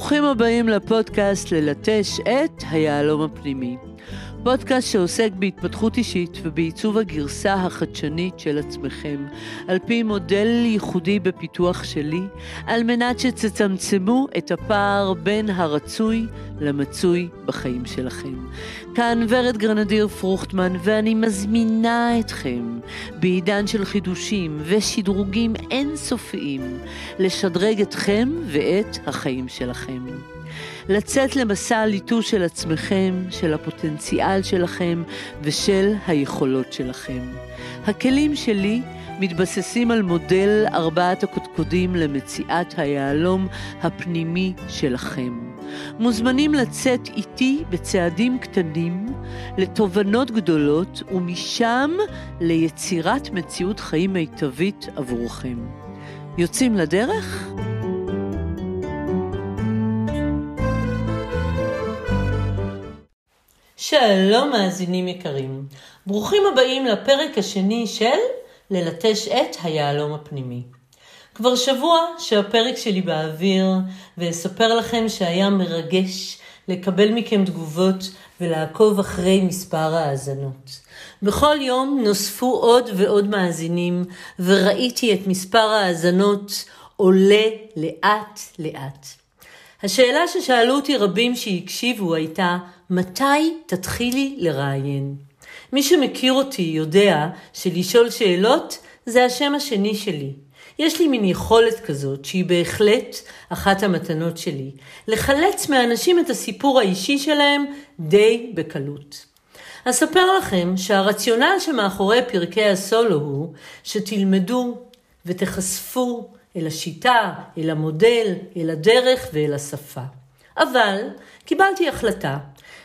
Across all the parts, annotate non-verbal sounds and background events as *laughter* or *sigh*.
ברוכים הבאים לפודקאסט ללטש את היהלום הפנימי. פודקאסט שעוסק בהתפתחות אישית ובעיצוב הגרסה החדשנית של עצמכם, על פי מודל ייחודי בפיתוח שלי, על מנת שתצמצמו את הפער בין הרצוי למצוי בחיים שלכם. כאן ורד גרנדיר פרוכטמן, ואני מזמינה אתכם, בעידן של חידושים ושדרוגים אינסופיים, לשדרג אתכם ואת החיים שלכם. לצאת למסע הליטוש של עצמכם, של הפוטנציאל שלכם ושל היכולות שלכם. הכלים שלי מתבססים על מודל ארבעת הקודקודים למציאת היהלום הפנימי שלכם. מוזמנים לצאת איתי בצעדים קטנים לתובנות גדולות ומשם ליצירת מציאות חיים מיטבית עבורכם. יוצאים לדרך? שלום מאזינים יקרים, ברוכים הבאים לפרק השני של ללטש את היהלום הפנימי. כבר שבוע שהפרק שלי באוויר, ואספר לכם שהיה מרגש לקבל מכם תגובות ולעקוב אחרי מספר האזנות. בכל יום נוספו עוד ועוד מאזינים, וראיתי את מספר האזנות עולה לאט לאט. השאלה ששאלו אותי רבים שהקשיבו הייתה, מתי תתחילי לראיין? מי שמכיר אותי יודע שלשאול שאלות זה השם השני שלי. יש לי מין יכולת כזאת, שהיא בהחלט אחת המתנות שלי, לחלץ מאנשים את הסיפור האישי שלהם די בקלות. אספר לכם שהרציונל שמאחורי פרקי הסולו הוא שתלמדו ותחשפו אל השיטה, אל המודל, אל הדרך ואל השפה. אבל קיבלתי החלטה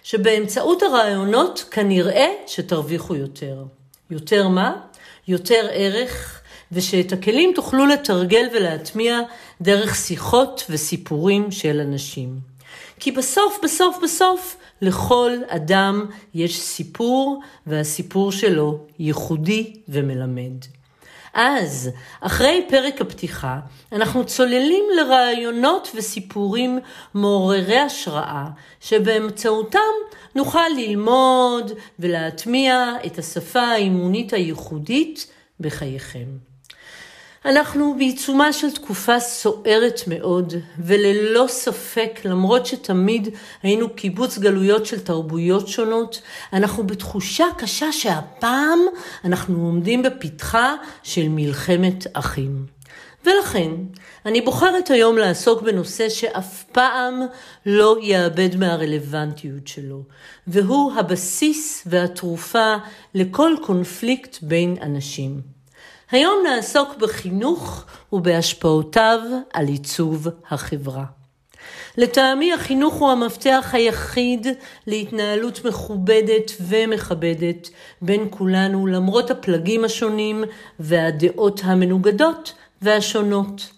שבאמצעות הרעיונות כנראה שתרוויחו יותר. יותר מה? יותר ערך, ושאת הכלים תוכלו לתרגל ולהטמיע דרך שיחות וסיפורים של אנשים. כי בסוף, בסוף, בסוף, לכל אדם יש סיפור, והסיפור שלו ייחודי ומלמד. אז, אחרי פרק הפתיחה, אנחנו צוללים לרעיונות וסיפורים מעוררי השראה, שבאמצעותם נוכל ללמוד ולהטמיע את השפה האימונית הייחודית בחייכם. אנחנו בעיצומה של תקופה סוערת מאוד, וללא ספק, למרות שתמיד היינו קיבוץ גלויות של תרבויות שונות, אנחנו בתחושה קשה שהפעם אנחנו עומדים בפתחה של מלחמת אחים. ולכן, אני בוחרת היום לעסוק בנושא שאף פעם לא יאבד מהרלוונטיות שלו, והוא הבסיס והתרופה לכל קונפליקט בין אנשים. היום נעסוק בחינוך ובהשפעותיו על עיצוב החברה. לטעמי החינוך הוא המפתח היחיד להתנהלות מכובדת ומכבדת בין כולנו למרות הפלגים השונים והדעות המנוגדות והשונות.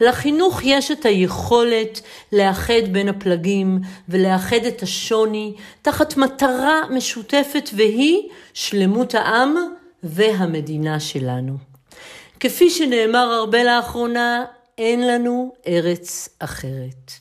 לחינוך יש את היכולת לאחד בין הפלגים ולאחד את השוני תחת מטרה משותפת והיא שלמות העם והמדינה שלנו. כפי שנאמר הרבה לאחרונה, אין לנו ארץ אחרת.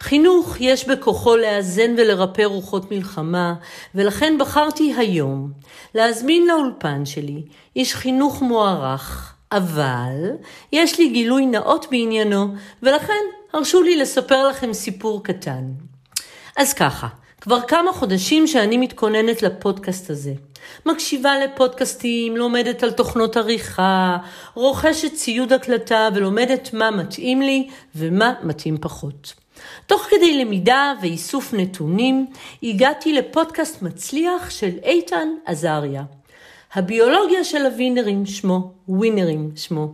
חינוך יש בכוחו לאזן ולרפא רוחות מלחמה, ולכן בחרתי היום להזמין לאולפן שלי איש חינוך מוערך, אבל יש לי גילוי נאות בעניינו, ולכן הרשו לי לספר לכם סיפור קטן. אז ככה, כבר כמה חודשים שאני מתכוננת לפודקאסט הזה. מקשיבה לפודקאסטים, לומדת על תוכנות עריכה, רוכשת ציוד הקלטה ולומדת מה מתאים לי ומה מתאים פחות. תוך כדי למידה ואיסוף נתונים, הגעתי לפודקאסט מצליח של איתן עזריה. הביולוגיה של הווינרים שמו, ווינרים שמו.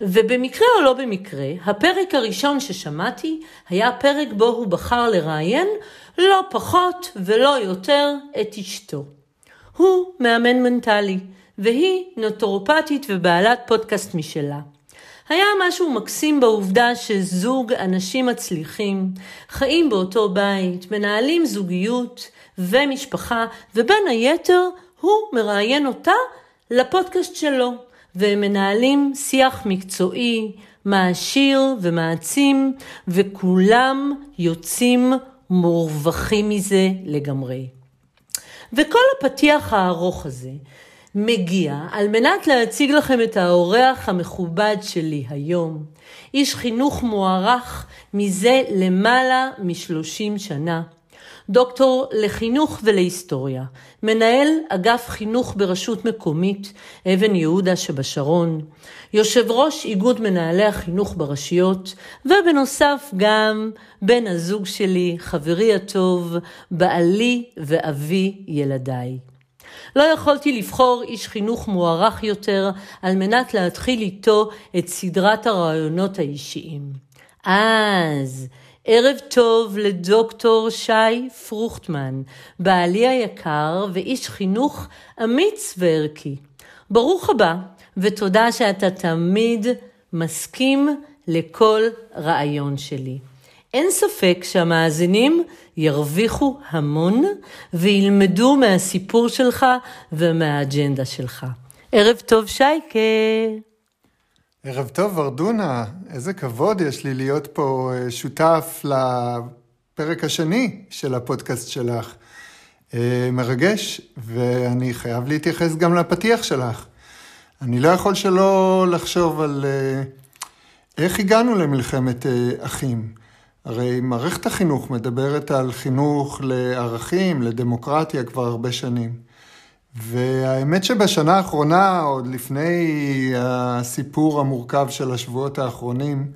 ובמקרה או לא במקרה, הפרק הראשון ששמעתי היה פרק בו הוא בחר לראיין לא פחות ולא יותר את אשתו. הוא מאמן מנטלי, והיא נוטורופטית ובעלת פודקאסט משלה. היה משהו מקסים בעובדה שזוג אנשים מצליחים, חיים באותו בית, מנהלים זוגיות ומשפחה, ובין היתר הוא מראיין אותה לפודקאסט שלו. והם מנהלים שיח מקצועי, מעשיר ומעצים, וכולם יוצאים מורווחים מזה לגמרי. וכל הפתיח הארוך הזה מגיע על מנת להציג לכם את האורח המכובד שלי היום, איש חינוך מוערך מזה למעלה משלושים שנה, דוקטור לחינוך ולהיסטוריה, מנהל אגף חינוך ברשות מקומית אבן יהודה שבשרון, יושב ראש איגוד מנהלי החינוך ברשויות, ובנוסף גם בן הזוג שלי, חברי הטוב, בעלי ואבי ילדיי. לא יכולתי לבחור איש חינוך מוערך יותר על מנת להתחיל איתו את סדרת הרעיונות האישיים. אז ערב טוב לדוקטור שי פרוכטמן, בעלי היקר ואיש חינוך אמיץ וערכי. ברוך הבא, ותודה שאתה תמיד מסכים לכל רעיון שלי. אין ספק שהמאזינים ירוויחו המון וילמדו מהסיפור שלך ומהאג'נדה שלך. ערב טוב שייקה. ערב טוב, ורדונה. איזה כבוד יש לי להיות פה אה, שותף לפרק השני של הפודקאסט שלך. אה, מרגש, ואני חייב להתייחס גם לפתיח שלך. אני לא יכול שלא לחשוב על אה, איך הגענו למלחמת אחים. הרי מערכת החינוך מדברת על חינוך לערכים, לדמוקרטיה כבר הרבה שנים. והאמת שבשנה האחרונה, עוד לפני הסיפור המורכב של השבועות האחרונים,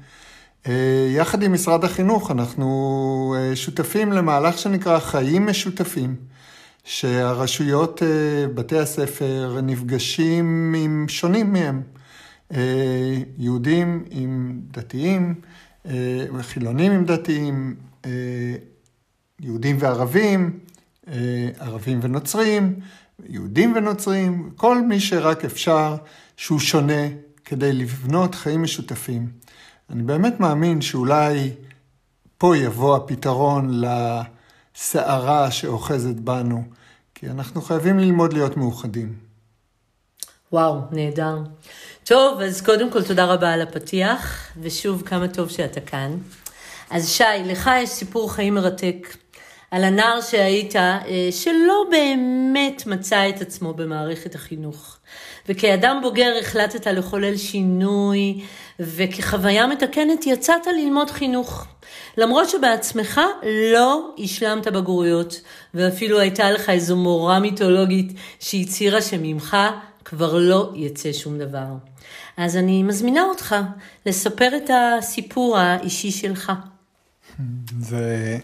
אה, יחד עם משרד החינוך אנחנו אה, שותפים למהלך שנקרא חיים משותפים, שהרשויות, אה, בתי הספר, נפגשים עם שונים מהם, יהודים עם דתיים, חילונים עם דתיים, יהודים וערבים, ערבים ונוצרים, יהודים ונוצרים, כל מי שרק אפשר, שהוא שונה, כדי לבנות חיים משותפים. אני באמת מאמין שאולי פה יבוא הפתרון לסערה שאוחזת בנו, כי אנחנו חייבים ללמוד להיות מאוחדים. וואו, נהדר. טוב, אז קודם כל תודה רבה על הפתיח, ושוב, כמה טוב שאתה כאן. אז שי, לך יש סיפור חיים מרתק. על הנער שהיית, אה, שלא באמת מצא את עצמו במערכת החינוך. וכאדם בוגר החלטת לחולל שינוי, וכחוויה מתקנת יצאת ללמוד חינוך. למרות שבעצמך לא השלמת בגרויות, ואפילו הייתה לך איזו מורה מיתולוגית שהצהירה שממך כבר לא יצא שום דבר. אז אני מזמינה אותך לספר את הסיפור האישי שלך. זה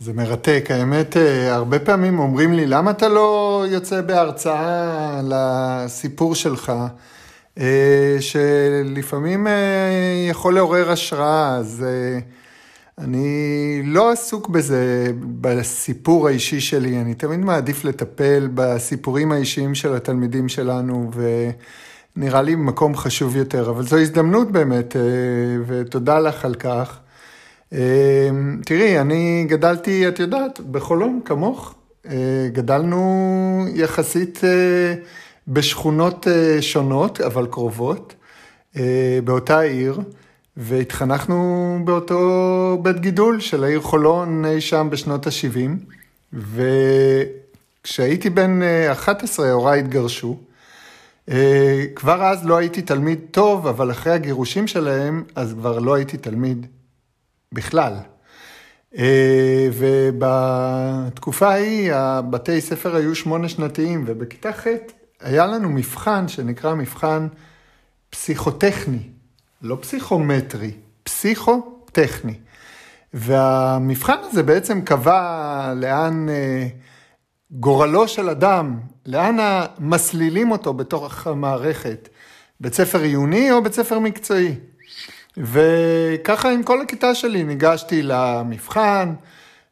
זה מרתק. האמת, אה, הרבה פעמים אומרים לי, למה אתה לא יוצא בהרצאה לסיפור שלך, אה, שלפעמים אה, יכול לעורר השראה, אז אני לא עסוק בזה, בסיפור האישי שלי, אני תמיד מעדיף לטפל בסיפורים האישיים של התלמידים שלנו, ונראה לי מקום חשוב יותר, אבל זו הזדמנות באמת, ותודה לך על כך. אמ, תראי, אני גדלתי, את יודעת, בחולון, כמוך. אה, גדלנו יחסית אה, בשכונות אה, שונות, אבל קרובות, באותה עיר, והתחנכנו באותו בית גידול של העיר חולון אי שם בשנות ה-70, וכשהייתי בן 11, הוריי התגרשו. כבר אז לא הייתי תלמיד טוב, אבל אחרי הגירושים שלהם, אז כבר לא הייתי תלמיד בכלל. אה, ובתקופה ההיא הבתי ספר היו שמונה שנתיים, ובכיתה ח' היה לנו מבחן שנקרא מבחן פסיכוטכני, לא פסיכומטרי, פסיכוטכני. והמבחן הזה בעצם קבע לאן אה, גורלו של אדם, לאן מסלילים אותו בתוך המערכת, בית ספר עיוני או בית ספר מקצועי. וככה עם כל הכיתה שלי ניגשתי למבחן,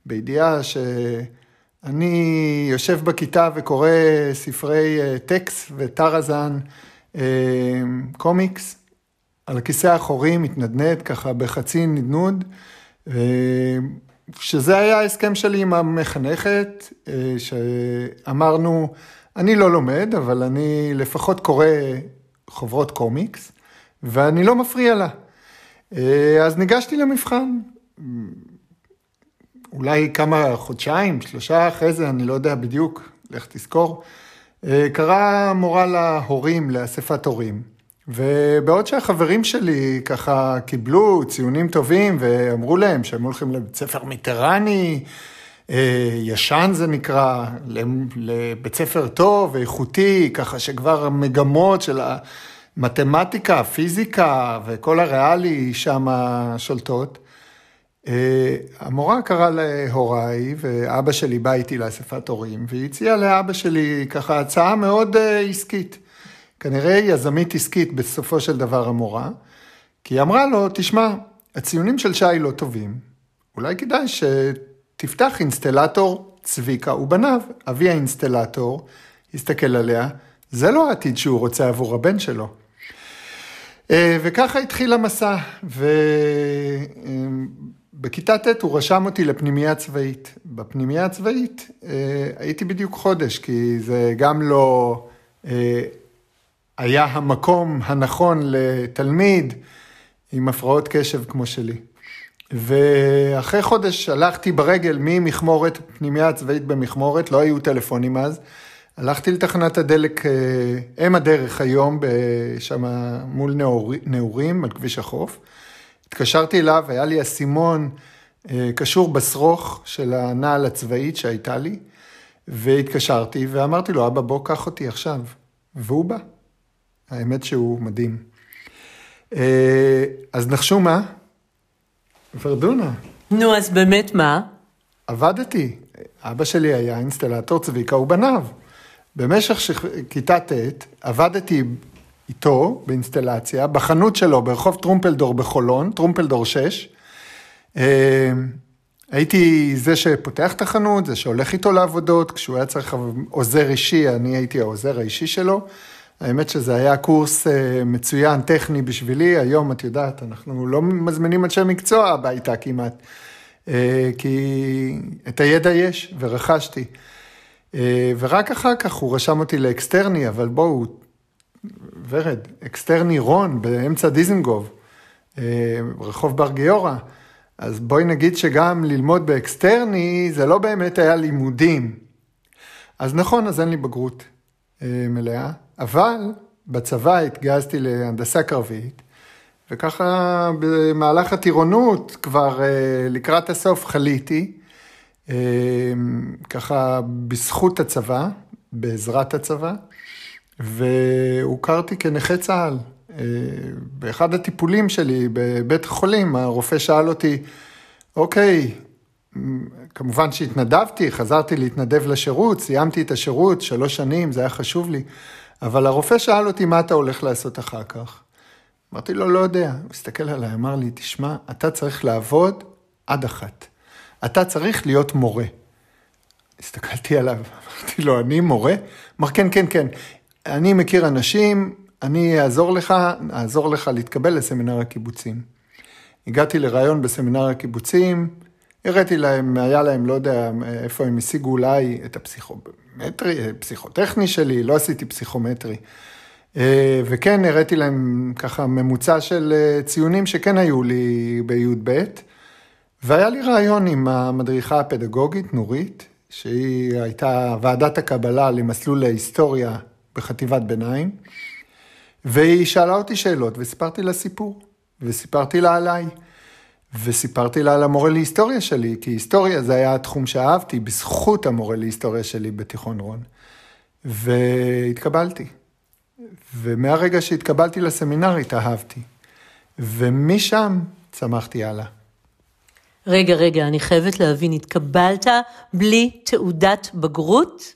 בידיעה שאני יושב בכיתה וקורא ספרי אה, טקסט וטרזן, אה, קומיקס, על הכיסא האחורי, מתנדנד ככה בחצי נדנוד, שזה היה ההסכם שלי עם המחנכת, אה, שאמרנו, אני לא לומד, אבל אני לפחות קורא חוברות קומיקס, ואני לא מפריע לה. אה, אז ניגשתי למבחן. אולי כמה חודשיים, שלושה אחרי זה, אני לא יודע בדיוק, לך תזכור. אה, קרא מורה להורים, לאספת הורים. ובעוד שהחברים שלי ככה קיבלו ציונים טובים ואמרו להם שהם הולכים לבית ספר מיטרני, אה, ישן זה נקרא, לבית ספר טוב ואיכותי, ככה שכבר המגמות של המתמטיקה, הפיזיקה וכל הריאלי שם שולטות. אה, המורה קראה להוריי, ואבא שלי בא איתי לאספת הורים, והיא הציעה לאבא שלי ככה הצעה מאוד אה, עסקית. כנראה יזמית עסקית בסופו של דבר המורה, כי היא אמרה לו, תשמע, הציונים של שי לא טובים, אולי כדאי שתפתח אינסטלטור צביקה ובניו. אבי האינסטלטור הסתכל עליה, זה לא העתיד שהוא רוצה עבור הבן שלו. אה, וככה התחיל המסע, ובכיתה ט' הוא רשם אותי לפנימייה צבאית. בפנימייה הצבאית אה, הייתי בדיוק חודש, כי זה גם לא אה, היה המקום הנכון לתלמיד עם הפרעות קשב כמו שלי. ואחרי חודש הלכתי ברגל ממכמורת, פנימייה הצבאית במכמורת, לא היו טלפונים אז. הלכתי לתחנת הדלק אה, אם הדרך היום, שם מול נעורים, על כביש החוף. התקשרתי אליו, היה לי אסימון אה, קשור בשרוך של הנעל הצבאית שהייתה לי, והתקשרתי ואמרתי לו, אבא, בוא, קח אותי עכשיו. והוא בא. האמת שהוא מדהים. אה, אז נחשו מה? ורדונה. נו, אז באמת מה? עבדתי. אבא שלי היה אינסטלטור צביקה ובניו. במשך ש... כיתה ט' עבדתי איתו באינסטלציה, בחנות שלו ברחוב טרומפלדור בחולון, טרומפלדור 6. אה, הייתי זה שפותח את החנות, זה שהולך איתו לעבודות, כשהוא היה צריך עוזר אישי, אני הייתי העוזר האישי שלו. האמת שזה היה קורס אה, מצוין, טכני בשבילי, היום את יודעת, אנחנו לא מזמינים אנשי מקצוע הביתה כמעט, אה, כי את הידע יש ורכשתי. אה, ורק אחר כך הוא רשם אותי לאקסטרני, אבל בואו, ורד, אקסטרני אירון באמצע דיזנגוף, רחוב בר גיורא. אז בואי נגיד שגם ללמוד באקסטרני זה לא באמת היה לימודים. אז נכון, אז אין לי בגרות מלאה. אבל בצבא התגייסתי להנדסה קרבית, וככה במהלך הטירונות, כבר אה, לקראת הסוף חליתי, אה, ככה בזכות הצבא, בעזרת הצבא, והוכרתי כנכה צה"ל. אה, באחד הטיפולים שלי בבית החולים, הרופא שאל אותי, אוקיי, כמובן שהתנדבתי, חזרתי להתנדב לשירות, סיימתי את השירות, שלוש שנים, זה היה חשוב לי. אבל הרופא שאל אותי, מה אתה הולך לעשות אחר כך? אמרתי לו, לא יודע. הוא הסתכל עליי, אמר לי, תשמע, אתה צריך לעבוד עד אחת. אתה צריך להיות מורה. הסתכלתי עליו, *laughs* אמרתי לו, אני מורה? אמר, כן, כן, כן. אני מכיר אנשים, אני אעזור לך, אעזור לך להתקבל לסמינר הקיבוצים. הגעתי לראיון בסמינר הקיבוצים, הראיתי להם, היה להם, לא יודע איפה הם השיגו אולי את הפסיכומטרי, פסיכוטכני שלי, לא עשיתי פסיכומטרי. אה, וכן, הראיתי להם ככה ממוצע של אה, ציונים שכן היו לי בי"ב, והיה לי רעיון עם המדריכה הפדגוגית, נורית, שהיא הייתה ועדת הקבלה למסלול להיסטוריה בחטיבת ביניים, והיא שאלה אותי שאלות וסיפרתי לה סיפור, וסיפרתי לה עליי. וסיפרתי לה על המורה להיסטוריה שלי, כי היסטוריה זה היה התחום שאהבתי, בזכות המורה להיסטוריה שלי בתיכון רון. והתקבלתי. ומהרגע שהתקבלתי לסמינר התאהבתי. ומשם צמחתי הלאה. רגע, רגע, אני חייבת להבין, התקבלת בלי תעודת בגרות?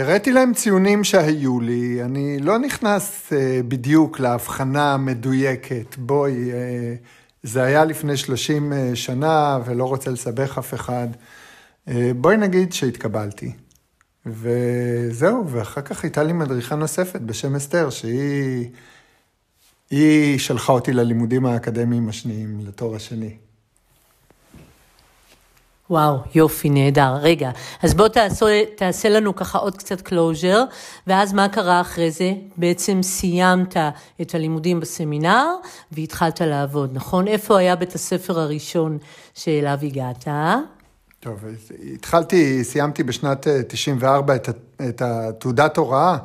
הראיתי להם ציונים שהיו לי, אני לא נכנס אה, בדיוק להבחנה המדויקת, בואי, אה, זה היה לפני 30 אה, שנה ולא רוצה לסבך אף אחד. בואי נגיד שהתקבלתי. וזהו, ואחר כך הייתה לי מדריכה נוספת בשם אסתר, שהיא היא שלחה אותי ללימודים האקדמיים השניים, לתואר השני. וואו, יופי, נהדר. רגע, אז בוא תעשה, תעשה לנו ככה עוד קצת closure, ואז מה קרה אחרי זה? בעצם סיימת את הלימודים בסמינר והתחלת לעבוד, נכון? איפה היה בית הספר הראשון שאליו הגעת? טוב, התחלתי, סיימתי בשנת 94 את, את התעודת הוראה,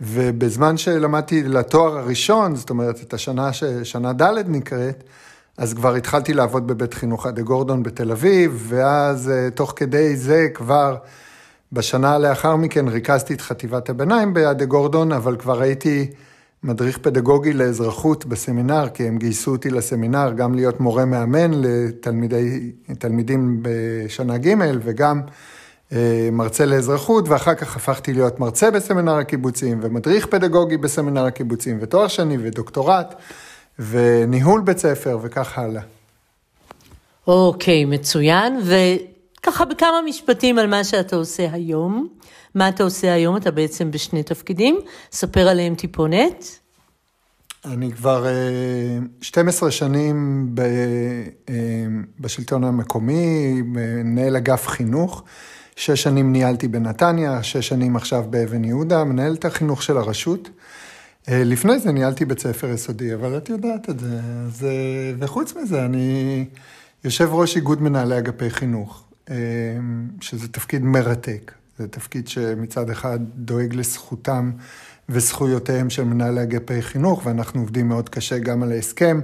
ובזמן שלמדתי לתואר הראשון, זאת אומרת, את השנה, שנה ד' נקראת, אז כבר התחלתי לעבוד בבית חינוך עדה גורדון בתל אביב, ואז אה, תוך כדי זה כבר בשנה לאחר מכן ריכזתי את חטיבת הביניים בעדה גורדון, אבל כבר הייתי מדריך פדגוגי לאזרחות בסמינר, כי הם גייסו אותי לסמינר גם להיות מורה מאמן לתלמידים בשנה ג' וגם מרצה לאזרחות, ואחר כך הפכתי להיות מרצה בסמינר הקיבוצים ומדריך פדגוגי בסמינר הקיבוצים ותואר שני ודוקטורט. וניהול בית ספר וכך הלאה. אוקיי, מצוין. וככה בכמה משפטים על מה שאתה עושה היום. מה אתה עושה היום? אתה בעצם בשני תפקידים. ספר עליהם טיפונת. אני כבר 12 אה, שנים ב, אה, בשלטון המקומי, מנהל אגף חינוך. שש שנים ניהלתי בנתניה, שש שנים עכשיו באבן יהודה, מנהל את החינוך של הרשות. אה, לפני זה ניהלתי בית ספר יסודי, אבל את יודעת את זה. אז, אה, וחוץ מזה, אני יושב ראש איגוד מנהלי אגפי חינוך, אה, שזה תפקיד מרתק. זה תפקיד שמצד אחד דואג לזכותם וזכויותיהם של מנהלי אגפי חינוך, ואנחנו עובדים מאוד קשה גם על ההסכם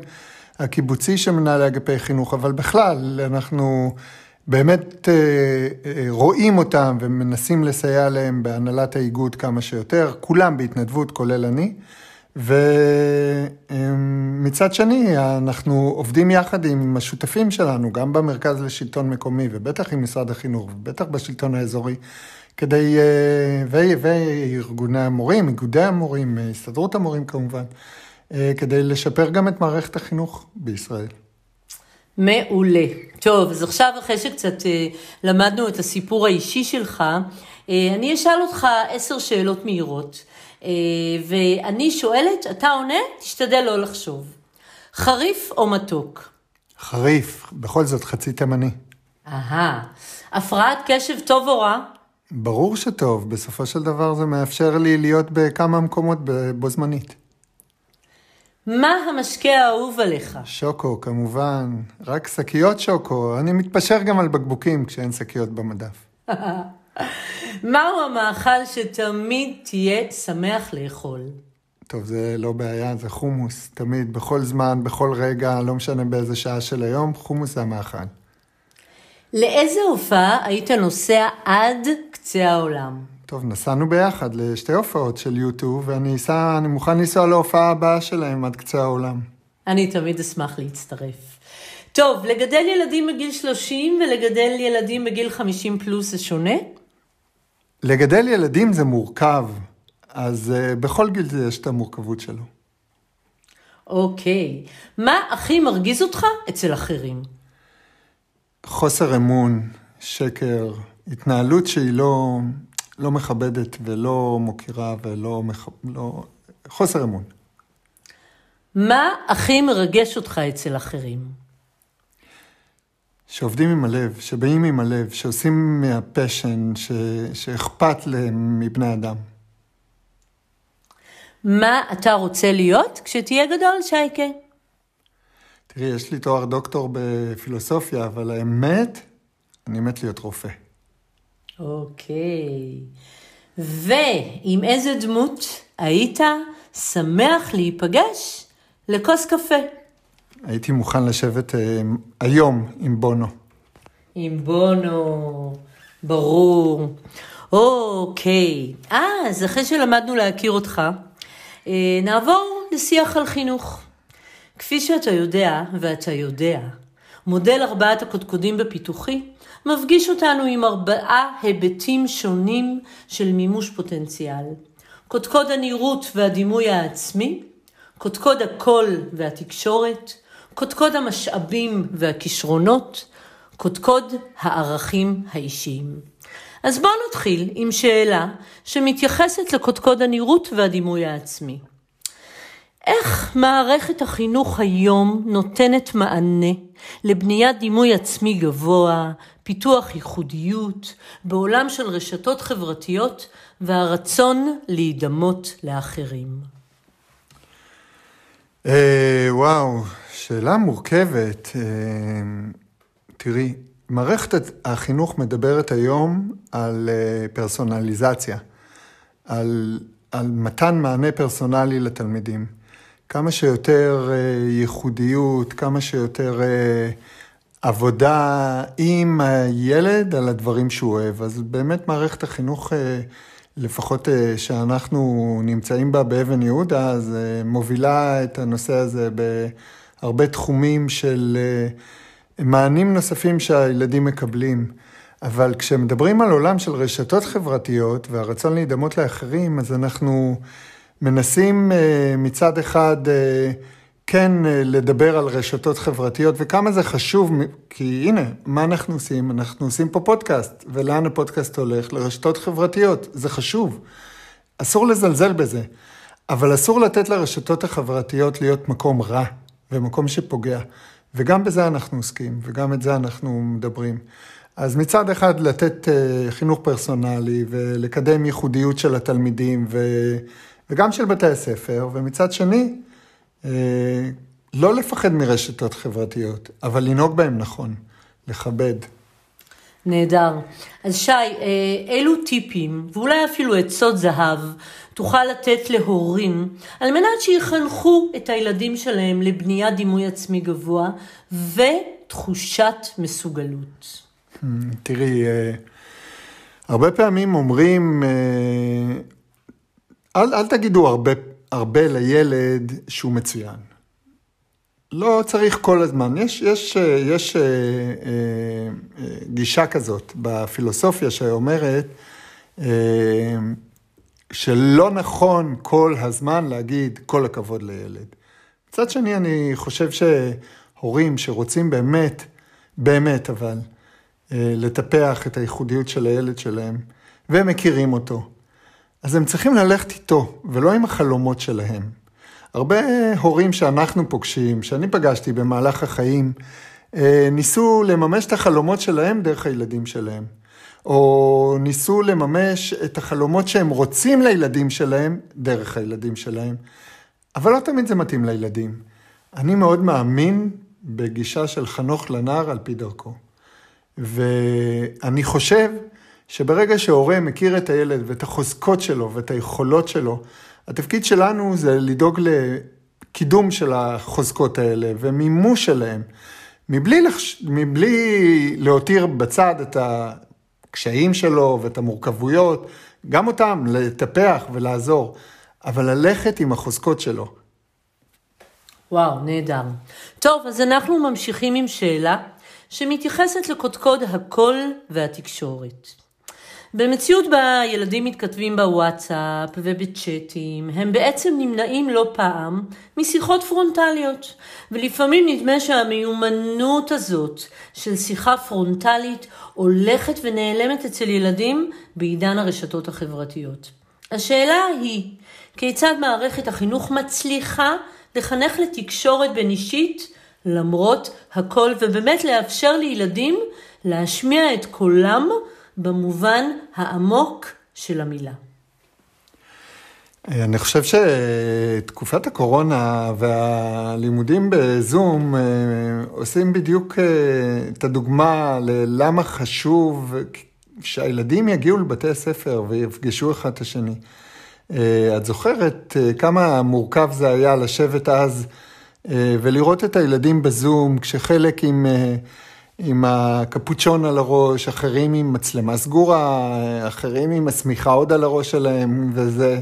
הקיבוצי של מנהלי אגפי חינוך, אבל בכלל, אנחנו באמת רואים אותם ומנסים לסייע להם בהנהלת האיגוד כמה שיותר, כולם בהתנדבות, כולל אני. ומצד שני, אנחנו עובדים יחד עם השותפים שלנו, גם במרכז לשלטון מקומי, ובטח עם משרד החינוך, ובטח בשלטון האזורי, כדי, וארגוני המורים, איגודי המורים, הסתדרות המורים כמובן, כדי לשפר גם את מערכת החינוך בישראל. מעולה. טוב, אז עכשיו אחרי שקצת למדנו את הסיפור האישי שלך, אני אשאל אותך עשר שאלות מהירות. אה, ואני שואלת, אתה עונה, תשתדל לא לחשוב. חריף או מתוק? חריף, בכל זאת חצי תימני. אהה. הפרעת קשב טוב או רע? ברור שטוב, בסופו של דבר זה מאפשר לי להיות בכמה מקומות בו זמנית. מה המשקה האהוב עליך? שוקו, כמובן. רק שקיות שוקו. אני מתפשר גם על בקבוקים כשאין שקיות במדף. *laughs* מהו המאכל שתמיד תהיה שמח לאכול? טוב, זה לא בעיה, זה חומוס. תמיד, בכל זמן, בכל רגע, לא משנה באיזה שעה של היום, חומוס זה המאכל. לאיזה הופעה היית נוסע עד קצה העולם? טוב, נסענו ביחד לשתי הופעות של יוטיוב, ואני אסע, אני מוכן לנסוע להופעה הבאה שלהם עד קצה העולם. אני תמיד אשמח להצטרף. טוב, לגדל ילדים בגיל 30 ולגדל ילדים בגיל 50 פלוס זה שונה? לגדל ילדים זה מורכב, אז uh, בכל גיל זה יש את המורכבות שלו. אוקיי. מה הכי מרגיז אותך אצל אחרים? חוסר אמון, שקר, התנהלות שהיא לא, לא מכבדת ולא מוקירה ולא... מח... לא... חוסר אמון. מה הכי מרגש אותך אצל אחרים? שעובדים עם הלב, שבאים עם הלב, שעושים מהפשן, ש... שאכפת להם מבני אדם. מה אתה רוצה להיות כשתהיה גדול, שייקה? תראי, יש לי תואר דוקטור בפילוסופיה, אבל האמת, אני מת להיות רופא. אוקיי. ועם איזה דמות היית שמח להיפגש לכוס קפה? הייתי מוכן לשבת אה, היום עם בונו. עם בונו, ברור. אוקיי, אז אחרי שלמדנו להכיר אותך, אה, נעבור לשיח על חינוך. כפי שאתה יודע, ואתה יודע, מודל ארבעת הקודקודים בפיתוחי מפגיש אותנו עם ארבעה היבטים שונים של מימוש פוטנציאל. קודקוד הנראות והדימוי העצמי, קודקוד הקול והתקשורת, קודקוד המשאבים והכישרונות, קודקוד הערכים האישיים. אז בואו נתחיל עם שאלה שמתייחסת לקודקוד הנראות והדימוי העצמי. איך מערכת החינוך היום נותנת מענה לבניית דימוי עצמי גבוה, פיתוח ייחודיות, בעולם של רשתות חברתיות והרצון להידמות לאחרים? אה, וואו, שאלה מורכבת. אה, תראי, מערכת החינוך מדברת היום על אה, פרסונליזציה, על, על מתן מענה פרסונלי לתלמידים. כמה שיותר אה, ייחודיות, כמה שיותר אה, עבודה עם הילד על הדברים שהוא אוהב. אז באמת מערכת החינוך, לפחות שאנחנו נמצאים בה באבן יהודה, אז מובילה את הנושא הזה בהרבה תחומים של... מענים נוספים שהילדים מקבלים. אבל כשמדברים על עולם של רשתות חברתיות והרצון להידמות לאחרים, אז אנחנו מנסים אה, מצד אחד אה, כן אה, לדבר על רשתות חברתיות וכמה זה חשוב, כי הנה, מה אנחנו עושים? אנחנו עושים פה פודקאסט, ולאן הפודקאסט הולך? לרשתות חברתיות, זה חשוב. אסור לזלזל בזה, אבל אסור לתת לרשתות החברתיות להיות מקום רע ומקום שפוגע. וגם בזה אנחנו עוסקים, וגם את זה אנחנו מדברים. אז מצד אחד לתת חינוך פרסונלי ולקדם ייחודיות של התלמידים. וגם של בתי הספר, ומצד שני, אה, לא לפחד מרשתות חברתיות, אבל לנהוג בהם נכון, לכבד. נהדר. אז שי, אה, אילו טיפים, ואולי אפילו עצות זהב, תוכל לתת להורים על מנת שיחנכו את הילדים שלהם לבניית דימוי עצמי גבוה ותחושת מסוגלות? Hmm, תראי, אה, הרבה פעמים אומרים, אל, אל תגידו הרבה, הרבה לילד שהוא מצוין. לא צריך כל הזמן. יש, יש, יש אה, אה, אה, גישה כזאת בפילוסופיה שאומרת אה, שלא נכון כל הזמן להגיד כל הכבוד לילד. מצד שני, אני חושב שהורים שרוצים באמת, באמת אבל, אה, לטפח את הייחודיות של הילד שלהם, והם מכירים אותו, אז הם צריכים ללכת איתו, ולא עם החלומות שלהם. הרבה הורים שאנחנו פוגשים, שאני פגשתי במהלך החיים, אה, ניסו לממש את החלומות שלהם דרך הילדים שלהם. או ניסו לממש את החלומות שהם רוצים לילדים שלהם דרך הילדים שלהם. אבל לא תמיד זה מתאים לילדים. אני מאוד מאמין בגישה של חנוך לנער על פי דרכו. ואני חושב שברגע שהורה מכיר את הילד ואת החוזקות שלו ואת היכולות שלו, התפקיד שלנו זה לדאוג לקידום של החוזקות האלה ומימוש שלהם, מבלי, לחש... מבלי להותיר בצד את הקשיים שלו ואת המורכבויות, גם אותם לטפח ולעזור, אבל ללכת עם החוזקות שלו. וואו, נהדר. טוב, אז אנחנו ממשיכים עם שאלה שמתייחסת לקודקוד הקול והתקשורת. במציאות בה ילדים מתכתבים בוואטסאפ ובצ'אטים, הם בעצם נמנעים לא פעם משיחות פרונטליות. ולפעמים נדמה שהמיומנות הזאת של שיחה פרונטלית הולכת ונעלמת אצל ילדים בעידן הרשתות החברתיות. השאלה היא, כיצד מערכת החינוך מצליחה לחנך לתקשורת בין אישית למרות הכל, ובאמת לאפשר לילדים להשמיע את קולם במובן העמוק של המילה. אני חושב שתקופת הקורונה והלימודים בזום אה, עושים בדיוק אה, את הדוגמה ללמה חשוב שהילדים יגיעו לבתי הספר ויפגשו אחד את השני. אה, את זוכרת כמה מורכב זה היה לשבת אז ולראות את הילדים בזום כשחלק עם... עם הקפוצ'ון על הראש, אחרים עם מצלמה סגורה, אחרים עם השמיכה עוד על הראש שלהם, וזה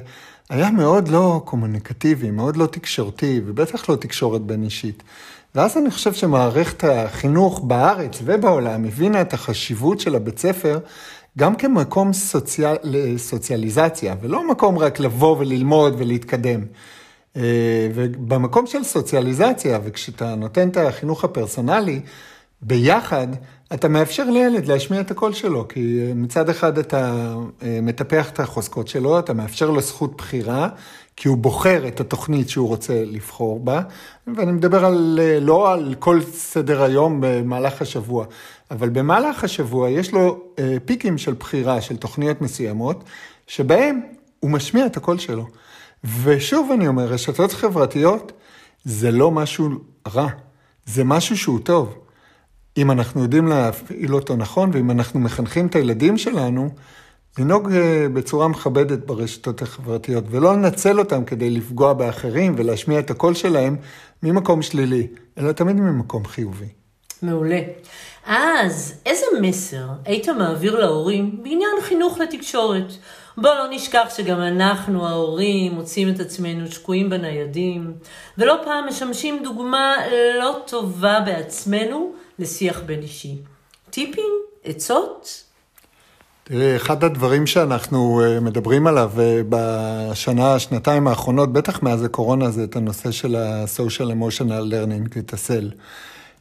היה מאוד לא קומוניקטיבי, מאוד לא תקשורתי, ובטח לא תקשורת בין אישית. ואז אני חושב שמערכת החינוך בארץ ובעולם הבינה את החשיבות של הבית ספר גם כמקום סוציאל, סוציאליזציה, ולא מקום רק לבוא וללמוד ולהתקדם. אה, ובמקום של סוציאליזציה, וכשאתה נותן את החינוך הפרסונלי, ביחד אתה מאפשר לילד להשמיע את הקול שלו, כי מצד אחד אתה אה, מטפח את החוזקות שלו, אתה מאפשר לו זכות בחירה, כי הוא בוחר את התוכנית שהוא רוצה לבחור בה, ואני מדבר על, לא על כל סדר היום במהלך השבוע, אבל במהלך השבוע יש לו אה, פיקים של בחירה של תוכניות מסוימות, שבהם הוא משמיע את הקול שלו. ושוב אני אומר, רשתות חברתיות זה לא משהו רע, זה משהו שהוא טוב. אם אנחנו יודעים להפעיל אותו נכון, ואם אנחנו מחנכים את הילדים שלנו, לנהוג אה, בצורה מכבדת ברשתות החברתיות, ולא לנצל אותם כדי לפגוע באחרים ולהשמיע את הקול שלהם ממקום שלילי, אלא תמיד ממקום חיובי. מעולה. אז איזה מסר היית מעביר להורים בעניין חינוך לתקשורת? בוא לא נשכח שגם אנחנו, ההורים, מוצאים את עצמנו שקועים בניידים, ולא פעם משמשים דוגמה לא טובה בעצמנו לשיח בין אישי. טיפים? עצות? תראי, אחד הדברים שאנחנו אה, מדברים עליו אה, בשנה, שנתיים האחרונות, בטח מאז הקורונה, זה את הנושא של ה-social emotional learning, את הסל.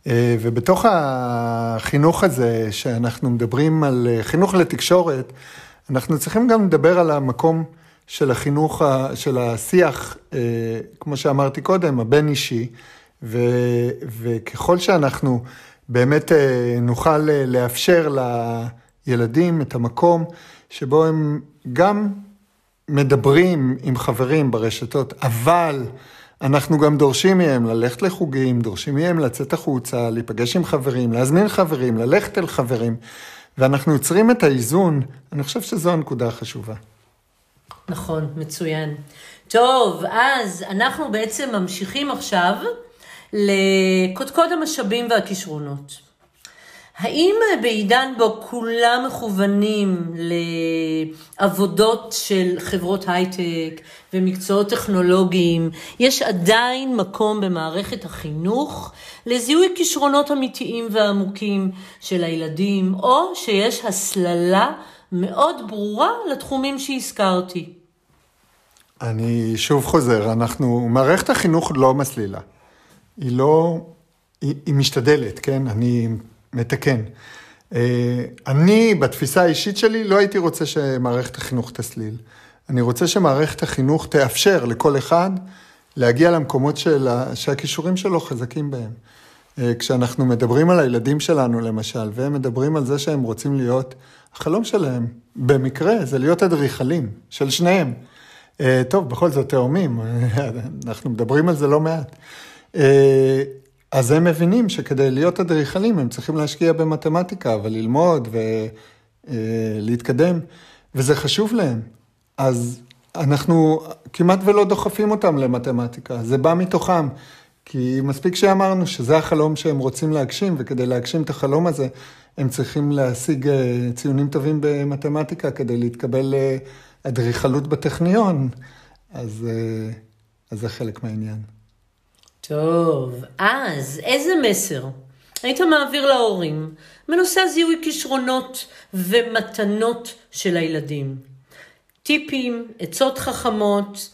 אה, ובתוך החינוך הזה, שאנחנו מדברים על חינוך לתקשורת, אנחנו צריכים גם לדבר על המקום של החינוך, של השיח, כמו שאמרתי קודם, הבין-אישי, וככל שאנחנו באמת נוכל לאפשר ל... לה... ילדים את המקום שבו הם גם מדברים עם חברים ברשתות, אבל אנחנו גם דורשים מהם ללכת לחוגים, דורשים מהם לצאת החוצה, להיפגש עם חברים, להזמין חברים, ללכת אל חברים, ואנחנו יוצרים את האיזון, אני חושב שזו הנקודה החשובה. נכון, מצוין. טוב, אז אנחנו בעצם ממשיכים עכשיו לקודקוד המשאבים והכישרונות. האם בעידן בו כולם מכוונים לעבודות של חברות הייטק ומקצועות טכנולוגיים, יש עדיין מקום במערכת החינוך לזיהוי כישרונות אמיתיים ועמוקים של הילדים, או שיש הסללה מאוד ברורה לתחומים שהזכרתי? אני שוב חוזר, אנחנו, מערכת החינוך לא מסלילה. היא לא, היא, היא משתדלת, כן? אני מתקן. אה, אני, בתפיסה האישית שלי, לא הייתי רוצה שמערכת החינוך תסליל. אני רוצה שמערכת החינוך תאפשר לכל אחד להגיע למקומות של, שהכישורים שלו חזקים בהם. אה, כשאנחנו מדברים על הילדים שלנו, למשל, והם מדברים על זה שהם רוצים להיות, החלום שלהם, במקרה, זה להיות אדריכלים, של שניהם. אה, טוב, בכל זאת תאומים, *laughs* אנחנו מדברים על זה לא מעט. אז הם מבינים שכדי להיות אדריכלים הם צריכים להשקיע במתמטיקה וללמוד ולהתקדם, וזה חשוב להם. אז אנחנו כמעט ולא דוחפים אותם למתמטיקה, זה בא מתוכם. כי מספיק שאמרנו שזה החלום שהם רוצים להגשים, וכדי להגשים את החלום הזה, הם צריכים להשיג אה, ציונים טובים במתמטיקה כדי להתקבל לאדריכלות בטכניון, אז, אה, אז זה חלק מהעניין. טוב, אז איזה מסר היית מעביר להורים בנושא זיהוי כישרונות ומתנות של הילדים? טיפים, עצות חכמות,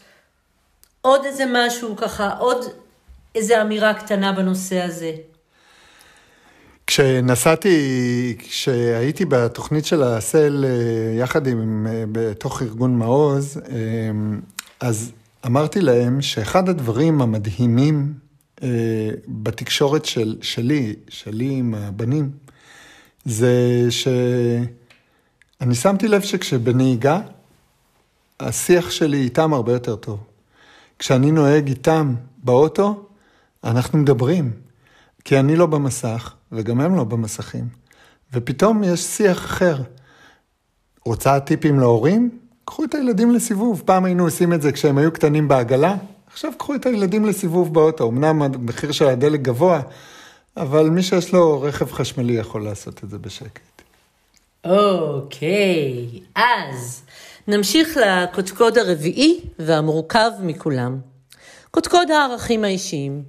עוד איזה משהו ככה, עוד איזה אמירה קטנה בנושא הזה. כשנסעתי, כשהייתי בתוכנית של הסל אה, יחד עם, אה, בתוך ארגון מעוז, אה, אז אמרתי להם שאחד הדברים המדהימים אה, בתקשורת של, שלי, שלי עם הבנים, זה שאני שמתי לב שכשבנהיגה, השיח שלי איתם הרבה יותר טוב. כשאני נוהג איתם באוטו, אנחנו מדברים, כי אני לא במסך, וגם הם לא במסכים, ופתאום יש שיח אחר. רוצה טיפים להורים? קחו את הילדים לסיבוב. פעם היינו עושים את זה כשהם היו קטנים בעגלה, עכשיו קחו את הילדים לסיבוב באוטו. אמנם המחיר של הדלק גבוה, אבל מי שיש לו רכב חשמלי יכול לעשות את זה בשקט. אוקיי, אז נמשיך לקודקוד הרביעי והמורכב מכולם. קודקוד הערכים האישיים.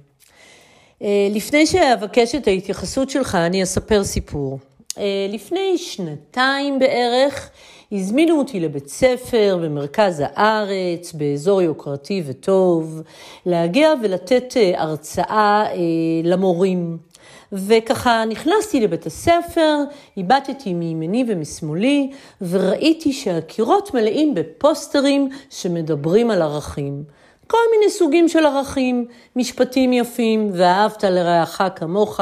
אה, לפני שאבקש את ההתייחסות שלך, אני אספר סיפור. אה, לפני שנתיים בערך, הזמינו אותי לבית ספר במרכז הארץ, באזור יוקרתי וטוב, להגיע ולתת אה, הרצאה אה, למורים. וככה נכנסתי לבית הספר, איבדתי מימיני ומשמאלי, וראיתי שהקירות מלאים בפוסטרים שמדברים על ערכים. כל מיני סוגים של ערכים, משפטים יפים, ואהבת לרעך כמוך,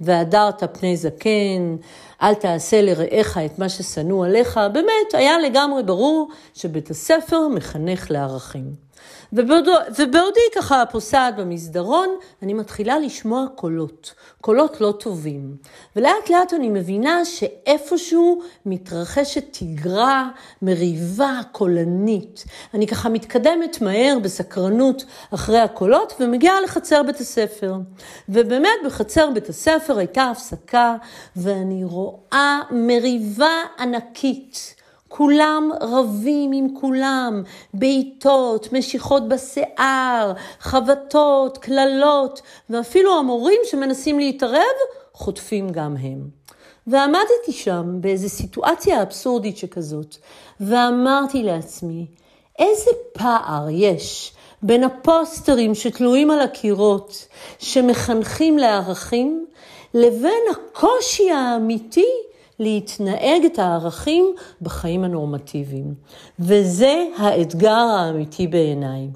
והדרת פני זקן, אל תעשה לרעך את מה ששנוא עליך, באמת היה לגמרי ברור שבית הספר מחנך לערכים. ובעודי ככה פוסעת במסדרון, אני מתחילה לשמוע קולות, קולות לא טובים. ולאט לאט אני מבינה שאיפשהו מתרחשת תגרה, מריבה קולנית. אני ככה מתקדמת מהר בסקרנות אחרי הקולות ומגיעה לחצר בית הספר. ובאמת בחצר בית הספר הייתה הפסקה ואני רואה מריבה ענקית. כולם רבים עם כולם, בעיטות, משיכות בשיער, חבטות, קללות, ואפילו המורים שמנסים להתערב, חוטפים גם הם. ועמדתי שם באיזו סיטואציה אבסורדית שכזאת, ואמרתי לעצמי, איזה פער יש בין הפוסטרים שתלויים על הקירות, שמחנכים לערכים, לבין הקושי האמיתי להתנהג את הערכים בחיים הנורמטיביים. וזה האתגר האמיתי בעיניי.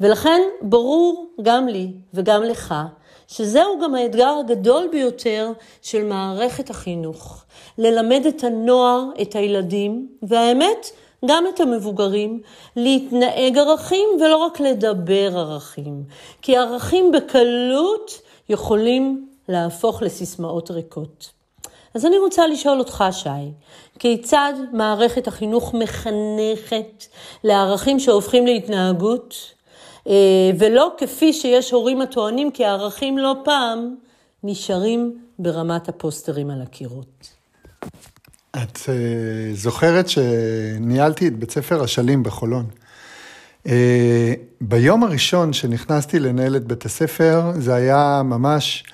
ולכן ברור גם לי וגם לך שזהו גם האתגר הגדול ביותר של מערכת החינוך. ללמד את הנוער, את הילדים, והאמת, גם את המבוגרים, להתנהג ערכים ולא רק לדבר ערכים. כי ערכים בקלות יכולים להפוך לסיסמאות ריקות. אז אני רוצה לשאול אותך, שי, כיצד מערכת החינוך מחנכת לערכים שהופכים להתנהגות, אה, ולא כפי שיש הורים הטוענים כי הערכים לא פעם נשארים ברמת הפוסטרים על הקירות. את uh, זוכרת שניהלתי את בית ספר אשלים בחולון. Uh, ביום הראשון שנכנסתי לנהל את בית הספר, זה היה ממש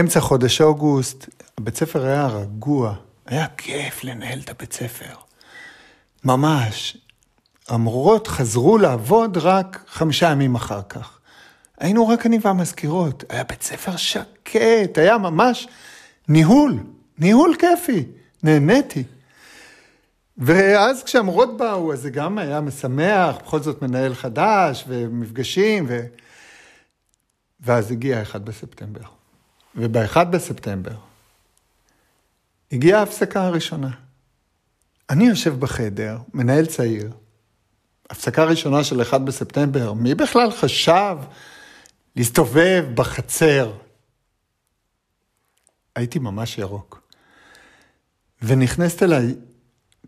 אמצע חודש אוגוסט, הבית ספר היה רגוע, היה כיף לנהל את הבית ספר. ממש. המורות חזרו לעבוד רק חמישה ימים אחר כך. היינו רק אני והמזכירות, היה בית ספר שקט, היה ממש ניהול, ניהול כיפי, נהניתי. ואז כשהמורות באו, אז זה גם היה משמח, בכל זאת מנהל חדש, ומפגשים, ו... ואז הגיע 1 בספטמבר. וב-1 בספטמבר הגיעה ההפסקה הראשונה. אני יושב בחדר, מנהל צעיר, הפסקה ראשונה של 1 בספטמבר, מי בכלל חשב להסתובב בחצר? הייתי ממש ירוק. ונכנסת אליי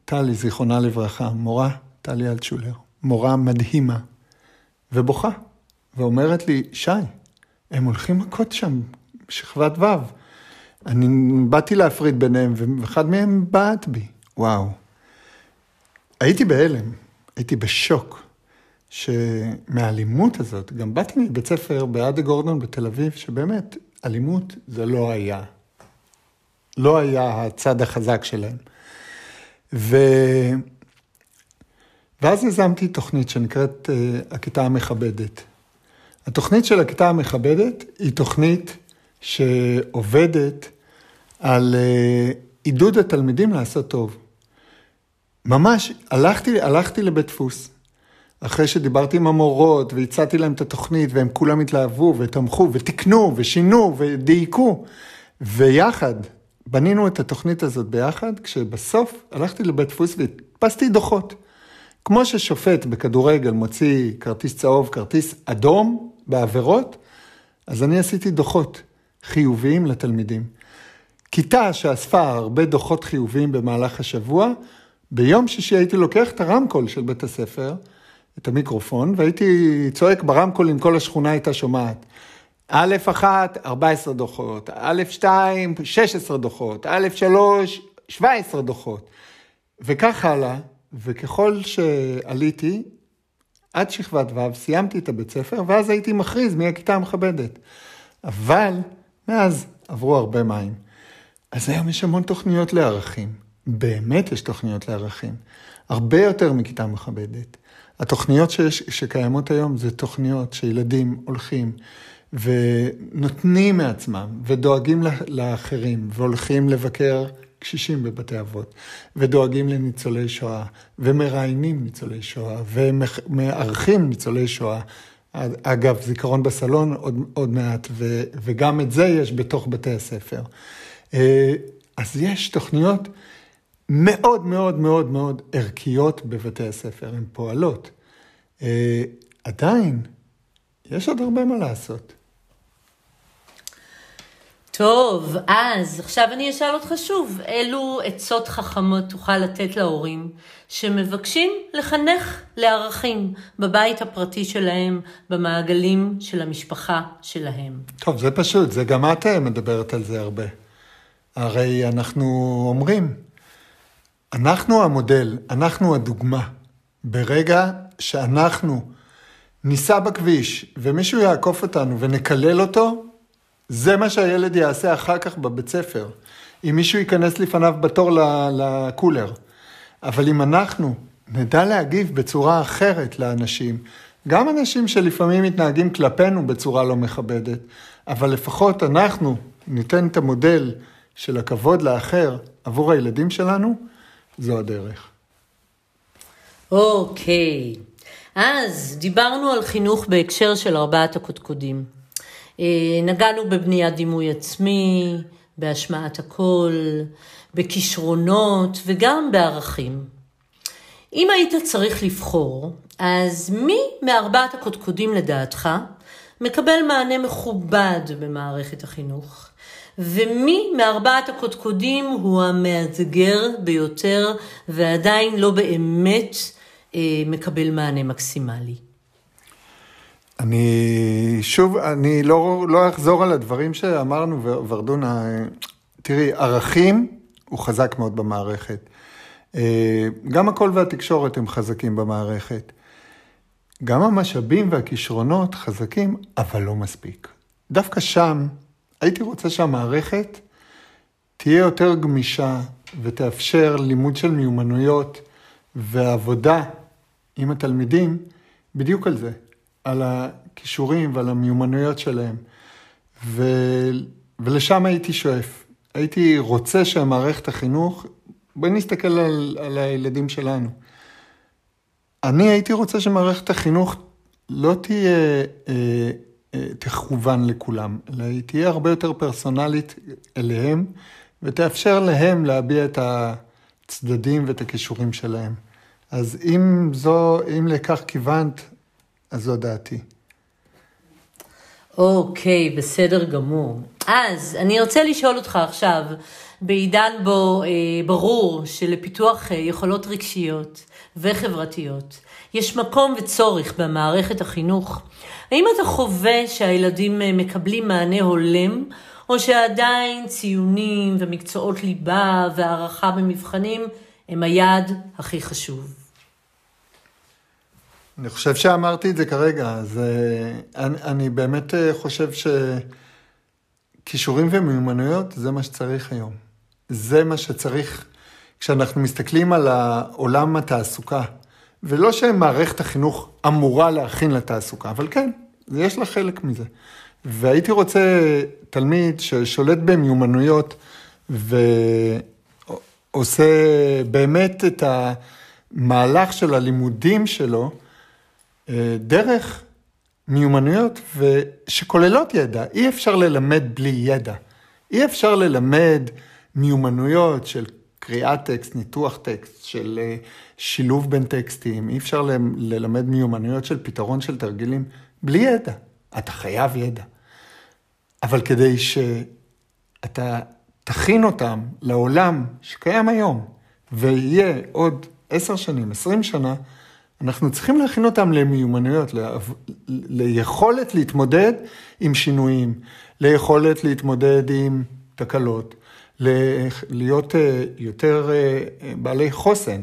טלי, זיכרונה לברכה, מורה, טלי אלטשולר, מורה מדהימה, ובוכה, ואומרת לי, שי, הם הולכים מכות שם, שכבת ו'. אני באתי להפריד ביניהם, ואחד מהם בעט בי. וואו. הייתי בהלם, הייתי בשוק, שמהאלימות הזאת, גם באתי מבית ספר באדה גורדון בתל אביב, שבאמת, אלימות זה לא היה. לא היה הצד החזק שלהם. ו... ואז יזמתי תוכנית שנקראת uh, הכיתה המכבדת. התוכנית של הכיתה המכבדת היא תוכנית שעובדת על אה, עידוד התלמידים לעשות טוב. ממש, הלכתי, הלכתי לבית דפוס, אחרי שדיברתי עם המורות והצעתי להם את התוכנית והם כולם התלהבו ותמכו ותיקנו ושינו ודייקו, ויחד בנינו את התוכנית הזאת ביחד, כשבסוף הלכתי לבית דפוס והדפסתי דוחות. כמו ששופט בכדורגל מוציא כרטיס צהוב, כרטיס אדום בעבירות, אז אני עשיתי דוחות. חיוביים לתלמידים. כיתה שאספה הרבה דוחות חיוביים במהלך השבוע, ביום שישי הייתי לוקח את הרמקול של בית הספר, את המיקרופון, והייתי צועק ברמקול אם כל השכונה הייתה שומעת. א' 1, 14 דוחות, א' 2, 16 דוחות, א' 3, 17 דוחות. וכך הלאה, וככל שעליתי, עד שכבת ו', סיימתי את הבית ספר, ואז הייתי מכריז מי הכיתה המכבדת. אבל מאז עברו הרבה מים. אז היום יש המון תוכניות לערכים. באמת יש תוכניות לערכים. הרבה יותר מכיתה מכבדת. התוכניות שיש, שקיימות היום זה תוכניות שילדים הולכים ונותנים מעצמם ודואגים לאחרים והולכים לבקר קשישים בבתי אבות ודואגים לניצולי שואה ומראיינים ניצולי שואה ומארחים ניצולי שואה אגב, זיכרון בסלון עוד, עוד מעט, ו, וגם את זה יש בתוך בתי הספר. אה, אז יש תוכניות מאוד מאוד מאוד מאוד ערכיות בבתי הספר, הן פועלות. אה, עדיין, יש עוד הרבה מה לעשות. טוב, אז עכשיו אני אשאל אותך שוב, אילו עצות חכמות תוכל לתת להורים שמבקשים לחנך לערכים בבית הפרטי שלהם, במעגלים של המשפחה שלהם? טוב, זה פשוט, זה גם את אה, מדברת על זה הרבה. הרי אנחנו אומרים, אנחנו המודל, אנחנו הדוגמה. ברגע שאנחנו ניסע בכביש ומישהו יעקוף אותנו ונקלל אותו, זה מה שהילד יעשה אחר כך בבית ספר. אם מישהו ייכנס לפניו בתור לקולר. אבל אם אנחנו נדע להגיב בצורה אחרת לאנשים, גם אנשים שלפעמים מתנהגים כלפינו בצורה לא מכבדת, אבל לפחות אנחנו ניתן את המודל של הכבוד לאחר עבור הילדים שלנו, זו הדרך. אוקיי, okay. אז דיברנו על חינוך בהקשר של ארבעת הקודקודים. אה, נגענו בבניית דימוי עצמי, בהשמעת הקול, בכישרונות וגם בערכים. אם היית צריך לבחור, אז מי מארבעת הקודקודים לדעתך מקבל מענה מכובד במערכת החינוך? ומי מארבעת הקודקודים הוא המאתגר ביותר ועדיין לא באמת אה, מקבל מענה מקסימלי? אני שוב, אני לא, לא אחזור על הדברים שאמרנו, ורדונה, תראי, ערכים הוא חזק מאוד במערכת. אה, גם הקול והתקשורת הם חזקים במערכת. גם המשאבים והכישרונות חזקים, אבל לא מספיק. דווקא שם, הייתי רוצה שהמערכת תהיה יותר גמישה ותאפשר לימוד של מיומנויות ועבודה עם התלמידים בדיוק על זה. על הכישורים ועל המיומנויות שלהם. ו... ולשם הייתי שואף. הייתי רוצה שמערכת החינוך, בואי נסתכל על, על הילדים שלנו. אני הייתי רוצה שמערכת החינוך לא תהיה, אה, אה, תכוון לכולם, אלא היא תהיה הרבה יותר פרסונלית אליהם, ותאפשר להם להביע את הצדדים ואת הכישורים שלהם. אז אם זו, אם לכך כיוונת, אז זו דעתי. אוקיי, בסדר גמור. אז אני רוצה לשאול אותך עכשיו, בעידן בו אה, ברור שלפיתוח אה, יכולות רגשיות וחברתיות יש מקום וצורך במערכת החינוך, האם אתה חווה שהילדים אה, מקבלים מענה הולם, או שעדיין ציונים ומקצועות ליבה והערכה במבחנים הם היעד הכי חשוב? אני חושב שאמרתי את זה כרגע, אז אה, אני, אני באמת אה, חושב שכישורים ומיומנויות זה מה שצריך היום. זה מה שצריך כשאנחנו מסתכלים על עולם התעסוקה. ולא שמערכת החינוך אמורה להכין לתעסוקה, אבל כן, יש לה חלק מזה. והייתי רוצה תלמיד ששולט במיומנויות ועושה באמת את המהלך של הלימודים שלו, דרך מיומנויות שכוללות ידע. אי אפשר ללמד בלי ידע. אי אפשר ללמד מיומנויות של קריאת טקסט, ניתוח טקסט, של אה, שילוב בין טקסטים. אי אפשר ללמד מיומנויות של פתרון של תרגילים בלי ידע. אתה חייב ידע. אבל כדי שאתה תכין אותם לעולם שקיים היום, ויהיה עוד עשר שנים, עשרים שנה, אנחנו צריכים להכין אותם למיומנויות, ליכולת להתמודד עם שינויים, ליכולת להתמודד עם תקלות, להיות אה, יותר אה, בעלי חוסן,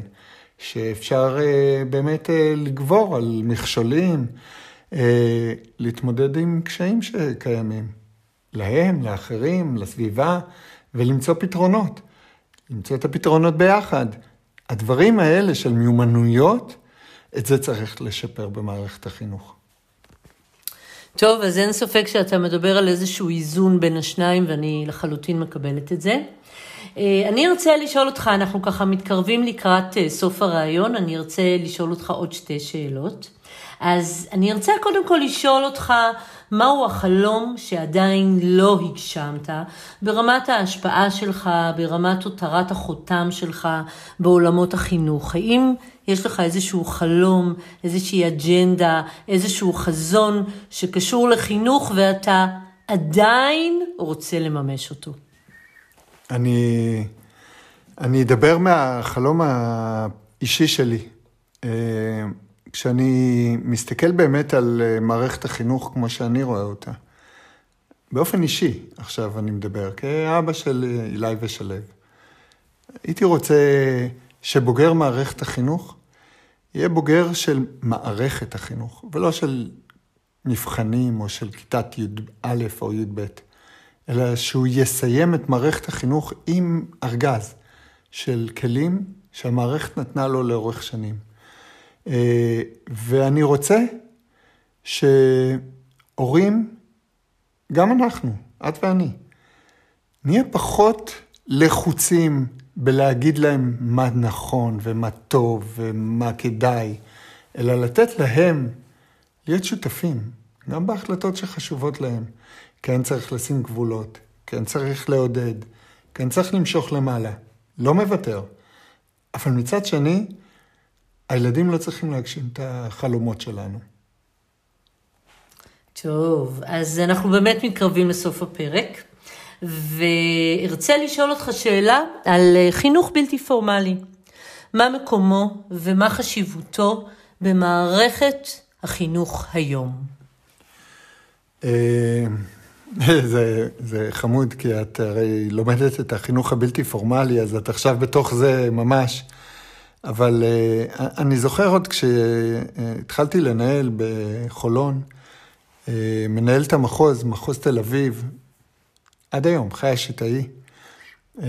שאפשר אה, באמת לגבור על מכשולים, להתמודד עם קשיים שקיימים, להם, לאחרים, לסביבה, ולמצוא פתרונות. למצוא את הפתרונות ביחד. הדברים האלה של מיומנויות, את זה צריך לשפר במערכת החינוך. טוב, אז אין ספק שאתה מדבר על איזשהו איזון בין השניים, ואני לחלוטין מקבלת את זה. אה, אני ארצה לשאול אותך, אנחנו ככה מתקרבים לקראת אה, סוף הראיון, אני ארצה לשאול אותך עוד שתי שאלות. אז אני ארצה קודם כל לשאול אותך, מהו החלום שעדיין לא הגשמת, ברמת ההשפעה שלך, ברמת הותרת החותם שלך בעולמות החינוך? האם יש לך איזשהו חלום, איזושהי אג'נדה, איזשהו חזון שקשור לחינוך ואתה עדיין רוצה לממש אותו? אני, אני אדבר מהחלום האישי שלי. כשאני מסתכל באמת על אה, מערכת החינוך כמו שאני רואה אותה, באופן אישי, עכשיו אני מדבר, כאבא של אה, אילי ושלו, הייתי רוצה שבוגר מערכת החינוך יהיה בוגר של מערכת החינוך, ולא של מבחנים או של כיתת י"א או י"ב, אלא שהוא יסיים את מערכת החינוך עם ארגז של כלים שהמערכת נתנה לו לאורך שנים. אה, ואני רוצה שהורים, גם אנחנו, את ואני, נהיה פחות לחוצים בלהגיד להם מה נכון ומה טוב ומה כדאי, אלא לתת להם להיות שותפים, גם בהחלטות שחשובות להם. כן צריך לשים גבולות, כן צריך לעודד, כן צריך למשוך למעלה. לא מוותר. אבל מצד שני, הילדים לא צריכים להגשים את החלומות שלנו. טוב, אז אנחנו באמת מתקרבים לסוף הפרק, וארצה לשאול אותך שאלה על חינוך בלתי פורמלי. מה מקומו ומה חשיבותו במערכת החינוך היום? אה, *laughs* זה, זה חמוד, כי את הרי לומדת את החינוך הבלתי פורמלי, אז את עכשיו בתוך זה ממש. אבל uh, אני זוכר עוד כשהתחלתי לנהל בחולון, uh, מנהלת המחוז, מחוז תל אביב, עד היום, חיה שיטאי. Uh,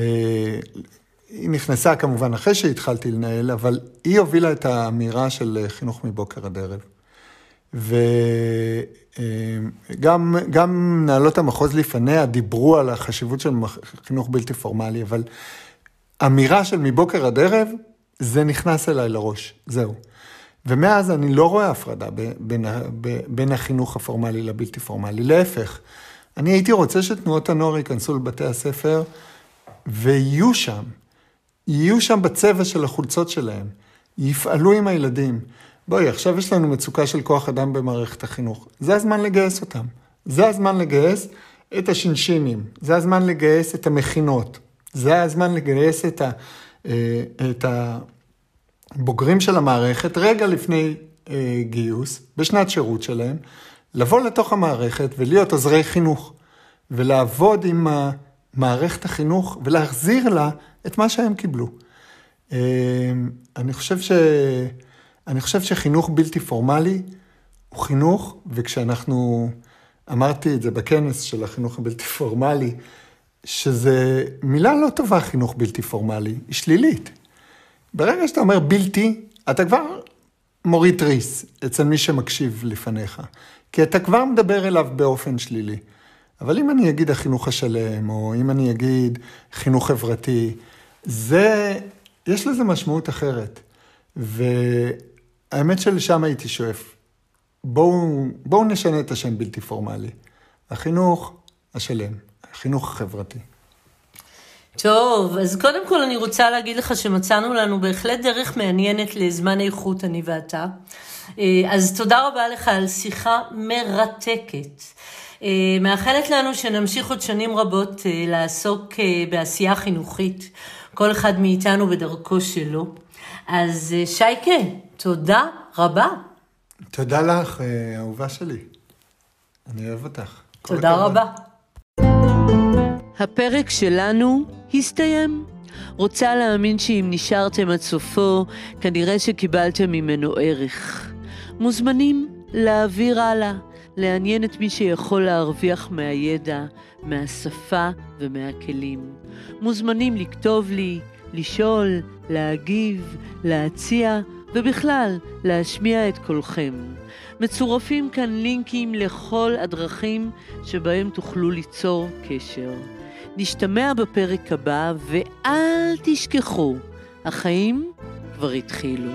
היא נכנסה כמובן אחרי שהתחלתי לנהל, אבל היא הובילה את האמירה של חינוך מבוקר עד ערב. וגם גם מנהלות המחוז לפניה דיברו על החשיבות של חינוך בלתי פורמלי, אבל אמירה של מבוקר עד ערב, זה נכנס אליי לראש, זהו. ומאז אני לא רואה הפרדה בין, בין החינוך הפורמלי לבלתי פורמלי, להפך. אני הייתי רוצה שתנועות הנוער ייכנסו לבתי הספר ויהיו שם, יהיו שם בצבע של החולצות שלהם, יפעלו עם הילדים. בואי, עכשיו יש לנו מצוקה של כוח אדם במערכת החינוך. זה הזמן לגייס אותם. זה הזמן לגייס את השינשינים. זה הזמן לגייס את המכינות. זה הזמן לגייס את, ה, את הבוגרים של המערכת רגע לפני אה, גיוס, בשנת שירות שלהם, לבוא לתוך המערכת ולהיות עוזרי חינוך, ולעבוד עם מערכת החינוך ולהחזיר לה את מה שהם קיבלו. אה, אני חושב ש... אני חושב שחינוך בלתי פורמלי הוא חינוך, וכשאנחנו, אמרתי את זה בכנס של החינוך הבלתי פורמלי, שזה מילה לא טובה, חינוך בלתי פורמלי, היא שלילית. ברגע שאתה אומר בלתי, אתה כבר מוריד תריס אצל מי שמקשיב לפניך, כי אתה כבר מדבר אליו באופן שלילי. אבל אם אני אגיד החינוך השלם, או אם אני אגיד חינוך חברתי, זה, יש לזה משמעות אחרת. ו... האמת שלשם הייתי שואף. בואו, בואו נשנה את השם בלתי פורמלי. החינוך השלם, החינוך החברתי. טוב, אז קודם כל אני רוצה להגיד לך שמצאנו לנו בהחלט דרך מעניינת לזמן איכות, אני ואתה. אה, אז תודה רבה לך על שיחה מרתקת. אה, מאחלת לנו שנמשיך עוד שנים רבות אה, לעסוק בעשייה חינוכית, כל אחד מאיתנו בדרכו שלו. אז שייקה, תודה רבה. תודה לך, אה, אהובה שלי. אני אוהב אותך. תודה רבה. הפרק שלנו הסתיים. רוצה להאמין שאם נשארתם עד סופו, כנראה שקיבלתם ממנו ערך. מוזמנים להעביר הלאה, לעניין את מי שיכול להרוויח מהידע, מהשפה ומהכלים. מוזמנים לכתוב לי, לשאול, להגיב, להציע ובכלל, להשמיע את קולכם. מצורפים כאן לינקים לכל הדרכים שבהם תוכלו ליצור קשר. נשתמע בפרק הבא, ואל תשכחו, החיים כבר התחילו.